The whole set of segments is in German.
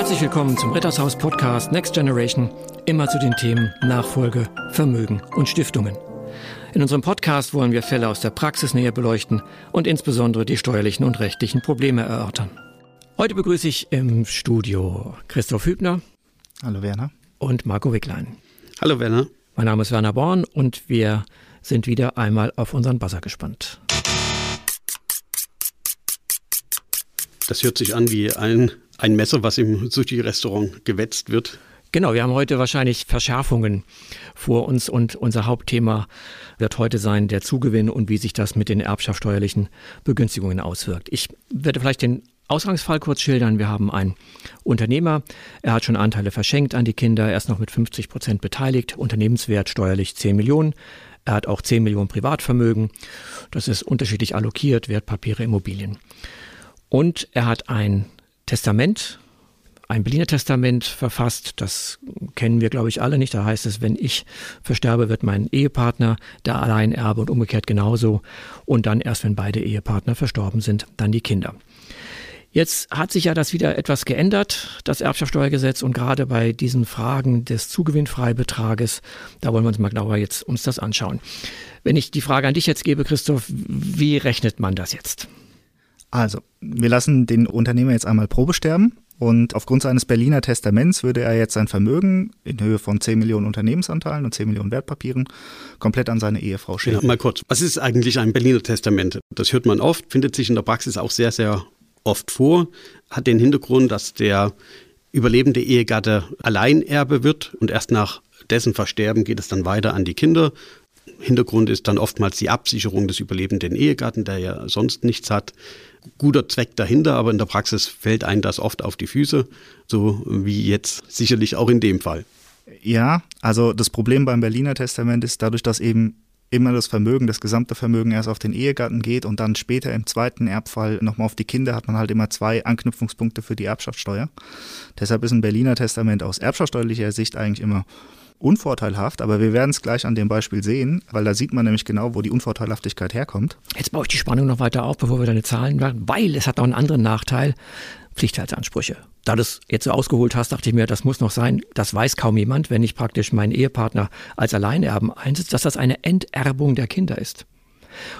Herzlich willkommen zum Rittershaus Podcast Next Generation, immer zu den Themen Nachfolge, Vermögen und Stiftungen. In unserem Podcast wollen wir Fälle aus der Praxis näher beleuchten und insbesondere die steuerlichen und rechtlichen Probleme erörtern. Heute begrüße ich im Studio Christoph Hübner. Hallo Werner. Und Marco Wicklein. Hallo Werner. Mein Name ist Werner Born und wir sind wieder einmal auf unseren Buzzer gespannt. Das hört sich an wie ein, ein Messer, was im Sushi-Restaurant gewetzt wird. Genau, wir haben heute wahrscheinlich Verschärfungen vor uns und unser Hauptthema wird heute sein der Zugewinn und wie sich das mit den erbschaftssteuerlichen Begünstigungen auswirkt. Ich werde vielleicht den Ausgangsfall kurz schildern. Wir haben einen Unternehmer, er hat schon Anteile verschenkt an die Kinder, er ist noch mit 50 Prozent beteiligt, Unternehmenswert steuerlich 10 Millionen. Er hat auch 10 Millionen Privatvermögen. Das ist unterschiedlich allokiert, Wertpapiere, Immobilien. Und er hat ein Testament, ein Berliner Testament verfasst. Das kennen wir, glaube ich, alle nicht. Da heißt es, wenn ich versterbe, wird mein Ehepartner der Alleinerbe und umgekehrt genauso. Und dann erst, wenn beide Ehepartner verstorben sind, dann die Kinder. Jetzt hat sich ja das wieder etwas geändert, das Erbschaftssteuergesetz, und gerade bei diesen Fragen des Zugewinnfreibetrages, da wollen wir uns mal genauer jetzt uns das anschauen. Wenn ich die Frage an dich jetzt gebe, Christoph, wie rechnet man das jetzt? Also, wir lassen den Unternehmer jetzt einmal Probe sterben und aufgrund seines Berliner Testaments würde er jetzt sein Vermögen in Höhe von 10 Millionen Unternehmensanteilen und 10 Millionen Wertpapieren komplett an seine Ehefrau schenken. Genau, mal kurz. Was ist eigentlich ein Berliner Testament? Das hört man oft, findet sich in der Praxis auch sehr, sehr oft vor, hat den Hintergrund, dass der überlebende Ehegatte Alleinerbe wird und erst nach dessen Versterben geht es dann weiter an die Kinder. Hintergrund ist dann oftmals die Absicherung des überlebenden Ehegatten, der ja sonst nichts hat. Guter Zweck dahinter, aber in der Praxis fällt einem das oft auf die Füße, so wie jetzt sicherlich auch in dem Fall. Ja, also das Problem beim Berliner Testament ist dadurch, dass eben immer das Vermögen, das gesamte Vermögen erst auf den Ehegatten geht und dann später im zweiten Erbfall nochmal auf die Kinder, hat man halt immer zwei Anknüpfungspunkte für die Erbschaftssteuer. Deshalb ist ein Berliner Testament aus erbschaftssteuerlicher Sicht eigentlich immer unvorteilhaft, aber wir werden es gleich an dem Beispiel sehen, weil da sieht man nämlich genau, wo die Unvorteilhaftigkeit herkommt. Jetzt baue ich die Spannung noch weiter auf, bevor wir deine Zahlen machen, weil es hat noch einen anderen Nachteil. Pflichtteilsansprüche. Da du es jetzt so ausgeholt hast, dachte ich mir, das muss noch sein. Das weiß kaum jemand, wenn ich praktisch meinen Ehepartner als Alleinerben einsetze, dass das eine Enterbung der Kinder ist.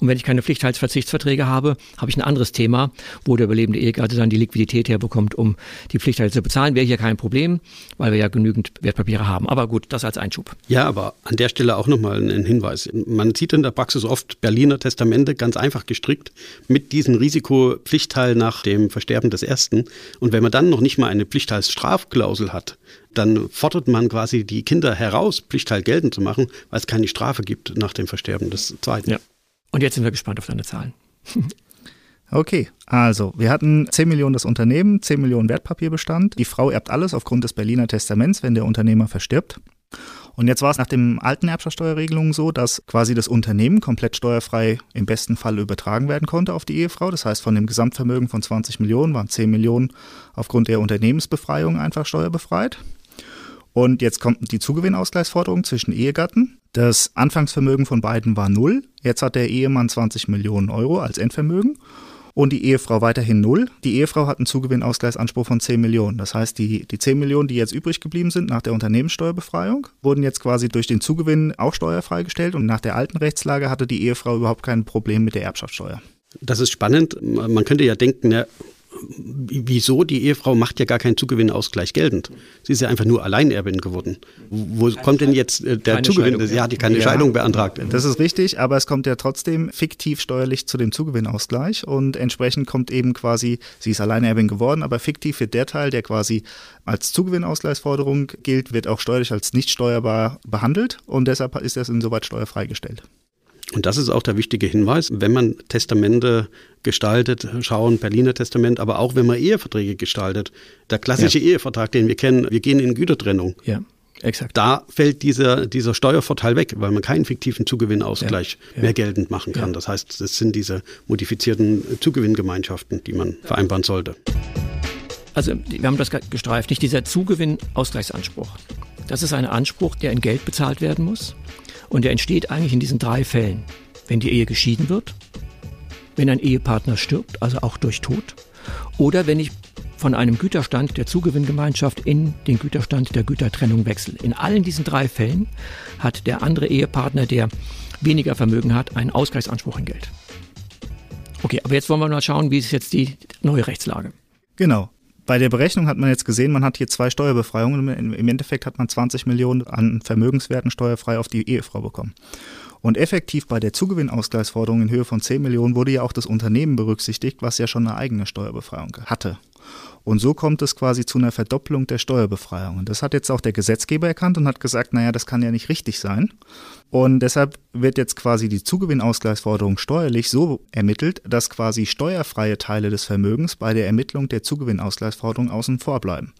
Und wenn ich keine Pflichtteilsverzichtsverträge habe, habe ich ein anderes Thema, wo der überlebende Ehegatte dann die Liquidität herbekommt, um die Pflichtteile zu bezahlen. Wäre hier kein Problem, weil wir ja genügend Wertpapiere haben. Aber gut, das als Einschub. Ja, aber an der Stelle auch nochmal ein Hinweis. Man sieht in der Praxis oft Berliner Testamente ganz einfach gestrickt mit diesem Risikopflichtteil nach dem Versterben des Ersten. Und wenn man dann noch nicht mal eine Pflichtteilsstrafklausel hat, dann fordert man quasi die Kinder heraus, Pflichtteil geltend zu machen, weil es keine Strafe gibt nach dem Versterben des Zweiten. Ja. Und jetzt sind wir gespannt auf deine Zahlen. Okay, also wir hatten 10 Millionen das Unternehmen, 10 Millionen Wertpapierbestand. Die Frau erbt alles aufgrund des Berliner Testaments, wenn der Unternehmer verstirbt. Und jetzt war es nach den alten Erbschaftssteuerregelungen so, dass quasi das Unternehmen komplett steuerfrei im besten Fall übertragen werden konnte auf die Ehefrau. Das heißt, von dem Gesamtvermögen von 20 Millionen waren 10 Millionen aufgrund der Unternehmensbefreiung einfach steuerbefreit. Und jetzt kommt die Zugewinnausgleichsforderung zwischen Ehegatten. Das Anfangsvermögen von beiden war null. Jetzt hat der Ehemann 20 Millionen Euro als Endvermögen und die Ehefrau weiterhin null. Die Ehefrau hat einen Zugewinnausgleichsanspruch von 10 Millionen. Das heißt, die, die 10 Millionen, die jetzt übrig geblieben sind nach der Unternehmenssteuerbefreiung, wurden jetzt quasi durch den Zugewinn auch steuerfrei gestellt und nach der alten Rechtslage hatte die Ehefrau überhaupt kein Problem mit der Erbschaftssteuer. Das ist spannend. Man könnte ja denken, ja, wieso? Die Ehefrau macht ja gar keinen Zugewinnausgleich geltend. Sie ist ja einfach nur Alleinerbin geworden. Wo keine kommt denn jetzt äh, der Zugewinn? Sie hat die keine ja, Scheidung beantragt. Das ist richtig, aber es kommt ja trotzdem fiktiv steuerlich zu dem Zugewinnausgleich und entsprechend kommt eben quasi, sie ist Alleinerbin geworden, aber fiktiv wird der Teil, der quasi als Zugewinnausgleichsforderung gilt, wird auch steuerlich als nicht steuerbar behandelt und deshalb ist das insoweit steuerfrei gestellt. Und das ist auch der wichtige Hinweis, wenn man Testamente gestaltet, schauen, Berliner Testament, aber auch wenn man Eheverträge gestaltet. Der klassische ja. Ehevertrag, den wir kennen, wir gehen in Gütertrennung. Ja. Exakt. Da fällt dieser, dieser Steuervorteil weg, weil man keinen fiktiven Zugewinnausgleich ja, ja. mehr geltend machen kann. Das heißt, es sind diese modifizierten Zugewinngemeinschaften, die man vereinbaren sollte. Also wir haben das gestreift, nicht dieser Zugewinnausgleichsanspruch. Das ist ein Anspruch, der in Geld bezahlt werden muss. Und der entsteht eigentlich in diesen drei Fällen. Wenn die Ehe geschieden wird, wenn ein Ehepartner stirbt, also auch durch Tod, oder wenn ich von einem Güterstand der Zugewinngemeinschaft in den Güterstand der Gütertrennung wechsle. In allen diesen drei Fällen hat der andere Ehepartner, der weniger Vermögen hat, einen Ausgleichsanspruch in Geld. Okay, aber jetzt wollen wir mal schauen, wie ist jetzt die neue Rechtslage. Genau. Bei der Berechnung hat man jetzt gesehen, man hat hier zwei Steuerbefreiungen. Im Endeffekt hat man 20 Millionen an Vermögenswerten steuerfrei auf die Ehefrau bekommen. Und effektiv bei der Zugewinnausgleichsforderung in Höhe von 10 Millionen wurde ja auch das Unternehmen berücksichtigt, was ja schon eine eigene Steuerbefreiung hatte. Und so kommt es quasi zu einer Verdopplung der Steuerbefreiung. Und das hat jetzt auch der Gesetzgeber erkannt und hat gesagt, naja, das kann ja nicht richtig sein. Und deshalb wird jetzt quasi die Zugewinnausgleichsforderung steuerlich so ermittelt, dass quasi steuerfreie Teile des Vermögens bei der Ermittlung der Zugewinnausgleichsforderung außen vor bleiben.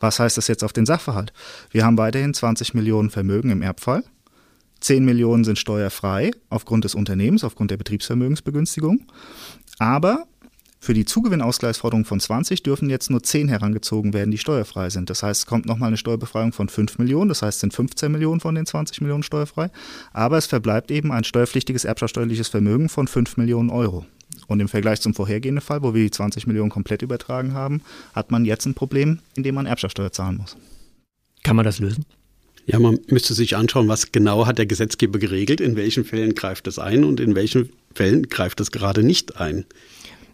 Was heißt das jetzt auf den Sachverhalt? Wir haben weiterhin 20 Millionen Vermögen im Erbfall. 10 Millionen sind steuerfrei aufgrund des Unternehmens, aufgrund der Betriebsvermögensbegünstigung. Aber für die Zugewinnausgleichsforderung von 20 dürfen jetzt nur 10 herangezogen werden, die steuerfrei sind. Das heißt, es kommt nochmal eine Steuerbefreiung von 5 Millionen, das heißt, es sind 15 Millionen von den 20 Millionen steuerfrei. Aber es verbleibt eben ein steuerpflichtiges erbschaftssteuerliches Vermögen von 5 Millionen Euro. Und im Vergleich zum vorhergehenden Fall, wo wir die 20 Millionen komplett übertragen haben, hat man jetzt ein Problem, in dem man Erbschaftssteuer zahlen muss. Kann man das lösen? Ja, man müsste sich anschauen, was genau hat der Gesetzgeber geregelt, in welchen Fällen greift das ein und in welchen Fällen greift das gerade nicht ein.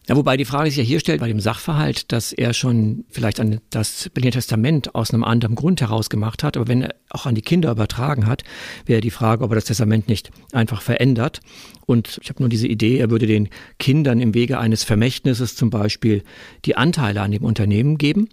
Ja, wobei die Frage sich ja hier stellt bei dem Sachverhalt, dass er schon vielleicht an das Berliner Testament aus einem anderen Grund heraus gemacht hat, aber wenn er auch an die Kinder übertragen hat, wäre die Frage, ob er das Testament nicht einfach verändert. Und ich habe nur diese Idee, er würde den Kindern im Wege eines Vermächtnisses zum Beispiel die Anteile an dem Unternehmen geben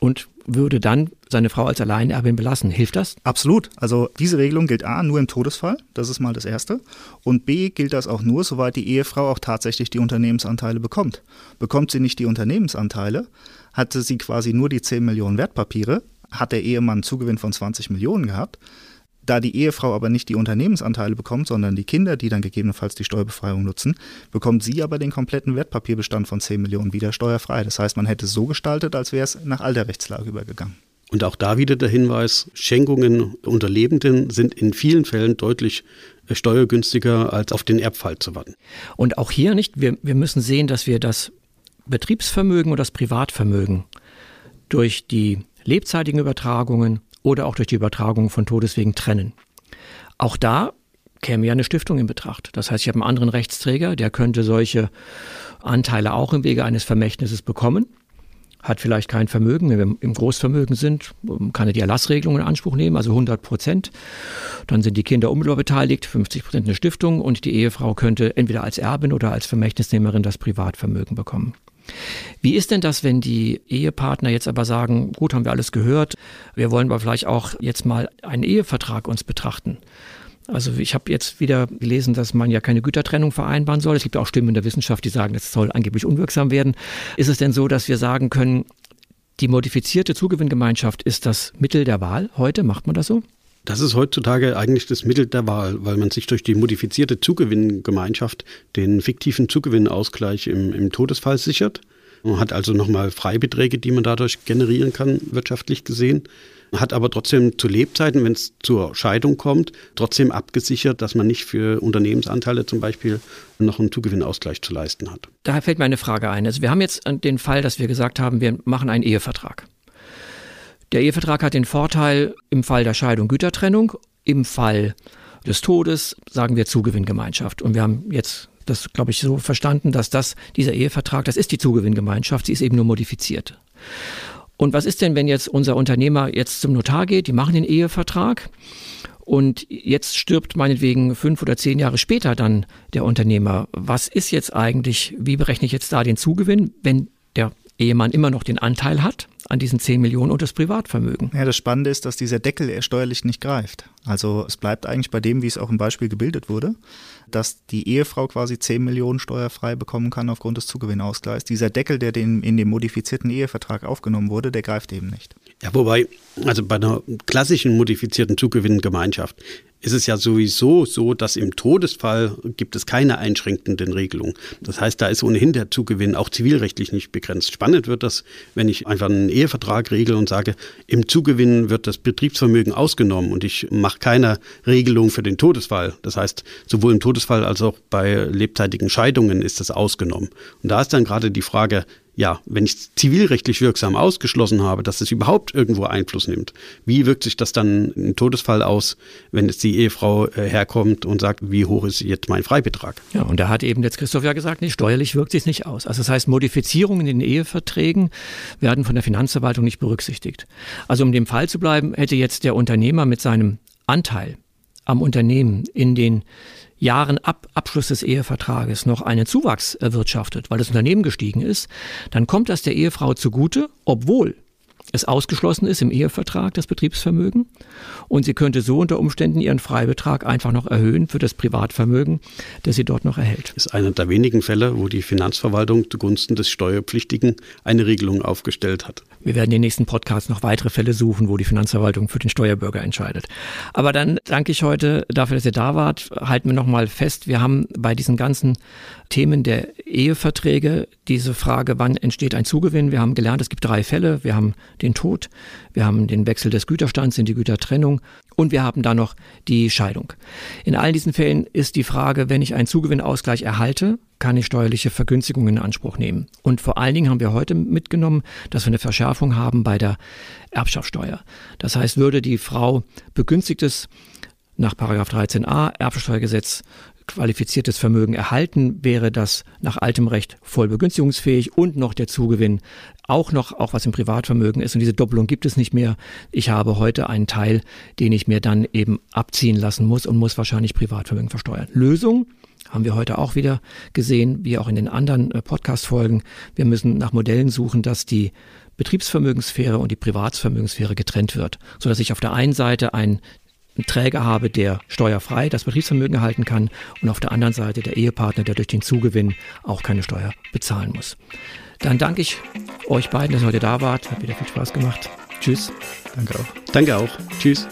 und würde dann seine Frau als Alleinerbin belassen. Hilft das? Absolut. Also diese Regelung gilt A nur im Todesfall, das ist mal das Erste. Und B gilt das auch nur, soweit die Ehefrau auch tatsächlich die Unternehmensanteile bekommt. Bekommt sie nicht die Unternehmensanteile, hatte sie quasi nur die 10 Millionen Wertpapiere, hat der Ehemann einen Zugewinn von 20 Millionen gehabt, da die Ehefrau aber nicht die Unternehmensanteile bekommt, sondern die Kinder, die dann gegebenenfalls die Steuerbefreiung nutzen, bekommt sie aber den kompletten Wertpapierbestand von 10 Millionen wieder steuerfrei. Das heißt, man hätte es so gestaltet, als wäre es nach alter Rechtslage übergegangen. Und auch da wieder der Hinweis, Schenkungen unter Lebenden sind in vielen Fällen deutlich äh, steuergünstiger, als auf den Erbfall zu warten. Und auch hier nicht, wir, wir müssen sehen, dass wir das Betriebsvermögen und das Privatvermögen durch die lebzeitigen Übertragungen oder auch durch die Übertragung von Todeswegen trennen. Auch da käme ja eine Stiftung in Betracht. Das heißt, ich habe einen anderen Rechtsträger, der könnte solche Anteile auch im Wege eines Vermächtnisses bekommen, hat vielleicht kein Vermögen. Wenn wir im Großvermögen sind, kann er die Erlassregelung in Anspruch nehmen, also 100 Prozent. Dann sind die Kinder unmittelbar beteiligt, 50 Prozent eine Stiftung und die Ehefrau könnte entweder als Erbin oder als Vermächtnisnehmerin das Privatvermögen bekommen. Wie ist denn das, wenn die Ehepartner jetzt aber sagen, gut, haben wir alles gehört, wir wollen aber vielleicht auch jetzt mal einen Ehevertrag uns betrachten? Also ich habe jetzt wieder gelesen, dass man ja keine Gütertrennung vereinbaren soll. Es gibt auch Stimmen in der Wissenschaft, die sagen, das soll angeblich unwirksam werden. Ist es denn so, dass wir sagen können, die modifizierte Zugewinngemeinschaft ist das Mittel der Wahl heute? Macht man das so? Das ist heutzutage eigentlich das Mittel der Wahl, weil man sich durch die modifizierte Zugewinngemeinschaft den fiktiven Zugewinnausgleich im, im Todesfall sichert. Man hat also nochmal Freibeträge, die man dadurch generieren kann, wirtschaftlich gesehen. Hat aber trotzdem zu Lebzeiten, wenn es zur Scheidung kommt, trotzdem abgesichert, dass man nicht für Unternehmensanteile zum Beispiel noch einen Zugewinnausgleich zu leisten hat. Da fällt mir eine Frage ein. Also wir haben jetzt den Fall, dass wir gesagt haben, wir machen einen Ehevertrag. Der Ehevertrag hat den Vorteil im Fall der Scheidung Gütertrennung, im Fall des Todes sagen wir Zugewinngemeinschaft. Und wir haben jetzt das, glaube ich, so verstanden, dass das, dieser Ehevertrag, das ist die Zugewinngemeinschaft, sie ist eben nur modifiziert. Und was ist denn, wenn jetzt unser Unternehmer jetzt zum Notar geht, die machen den Ehevertrag und jetzt stirbt meinetwegen fünf oder zehn Jahre später dann der Unternehmer. Was ist jetzt eigentlich, wie berechne ich jetzt da den Zugewinn, wenn der Ehemann immer noch den Anteil hat an diesen 10 Millionen und das Privatvermögen. Ja, das Spannende ist, dass dieser Deckel steuerlich nicht greift. Also es bleibt eigentlich bei dem, wie es auch im Beispiel gebildet wurde, dass die Ehefrau quasi 10 Millionen steuerfrei bekommen kann aufgrund des Zugewinnausgleichs. Dieser Deckel, der den, in dem modifizierten Ehevertrag aufgenommen wurde, der greift eben nicht. Ja, wobei, also bei einer klassischen modifizierten Zugewinngemeinschaft ist es ja sowieso so, dass im Todesfall gibt es keine einschränkenden Regelungen. Das heißt, da ist ohnehin der Zugewinn auch zivilrechtlich nicht begrenzt. Spannend wird das, wenn ich einfach einen Ehevertrag regle und sage, im Zugewinn wird das Betriebsvermögen ausgenommen und ich mache keine Regelung für den Todesfall. Das heißt, sowohl im Todesfall als auch bei lebzeitigen Scheidungen ist das ausgenommen. Und da ist dann gerade die Frage, ja, wenn ich zivilrechtlich wirksam ausgeschlossen habe, dass es überhaupt irgendwo Einfluss nimmt, wie wirkt sich das dann im Todesfall aus, wenn jetzt die Ehefrau äh, herkommt und sagt, wie hoch ist jetzt mein Freibetrag? Ja, und da hat eben jetzt Christoph ja gesagt, nee, steuerlich wirkt sich nicht aus. Also das heißt, Modifizierungen in den Eheverträgen werden von der Finanzverwaltung nicht berücksichtigt. Also um dem Fall zu bleiben, hätte jetzt der Unternehmer mit seinem Anteil am Unternehmen in den Jahren ab Abschluss des Ehevertrages noch einen Zuwachs erwirtschaftet, weil das Unternehmen gestiegen ist, dann kommt das der Ehefrau zugute, obwohl es ausgeschlossen ist im Ehevertrag, das Betriebsvermögen. Und sie könnte so unter Umständen ihren Freibetrag einfach noch erhöhen für das Privatvermögen, das sie dort noch erhält. Das ist einer der wenigen Fälle, wo die Finanzverwaltung zugunsten des Steuerpflichtigen eine Regelung aufgestellt hat. Wir werden in den nächsten Podcasts noch weitere Fälle suchen, wo die Finanzverwaltung für den Steuerbürger entscheidet. Aber dann danke ich heute dafür, dass ihr da wart. Halten wir nochmal fest, wir haben bei diesen ganzen Themen der Eheverträge diese Frage, wann entsteht ein Zugewinn. Wir haben gelernt, es gibt drei Fälle. Wir haben den Tod, wir haben den Wechsel des Güterstands in die Gütertrennung und wir haben da noch die Scheidung. In all diesen Fällen ist die Frage, wenn ich einen Zugewinnausgleich erhalte, kann ich steuerliche Vergünstigungen in Anspruch nehmen. Und vor allen Dingen haben wir heute mitgenommen, dass wir eine Verschärfung haben bei der Erbschaftssteuer. Das heißt, würde die Frau begünstigtes nach 13a Erbschaftssteuergesetz qualifiziertes Vermögen erhalten, wäre das nach altem Recht voll begünstigungsfähig und noch der Zugewinn auch noch, auch was im Privatvermögen ist. Und diese Doppelung gibt es nicht mehr. Ich habe heute einen Teil, den ich mir dann eben abziehen lassen muss und muss wahrscheinlich Privatvermögen versteuern. Lösung haben wir heute auch wieder gesehen, wie auch in den anderen äh, Podcast-Folgen. Wir müssen nach Modellen suchen, dass die Betriebsvermögenssphäre und die Privatsvermögenssphäre getrennt wird, sodass ich auf der einen Seite ein einen Träger habe, der steuerfrei das Betriebsvermögen erhalten kann und auf der anderen Seite der Ehepartner, der durch den Zugewinn auch keine Steuer bezahlen muss. Dann danke ich euch beiden, dass ihr heute da wart. Hat wieder viel Spaß gemacht. Tschüss. Danke auch. Danke auch. Tschüss.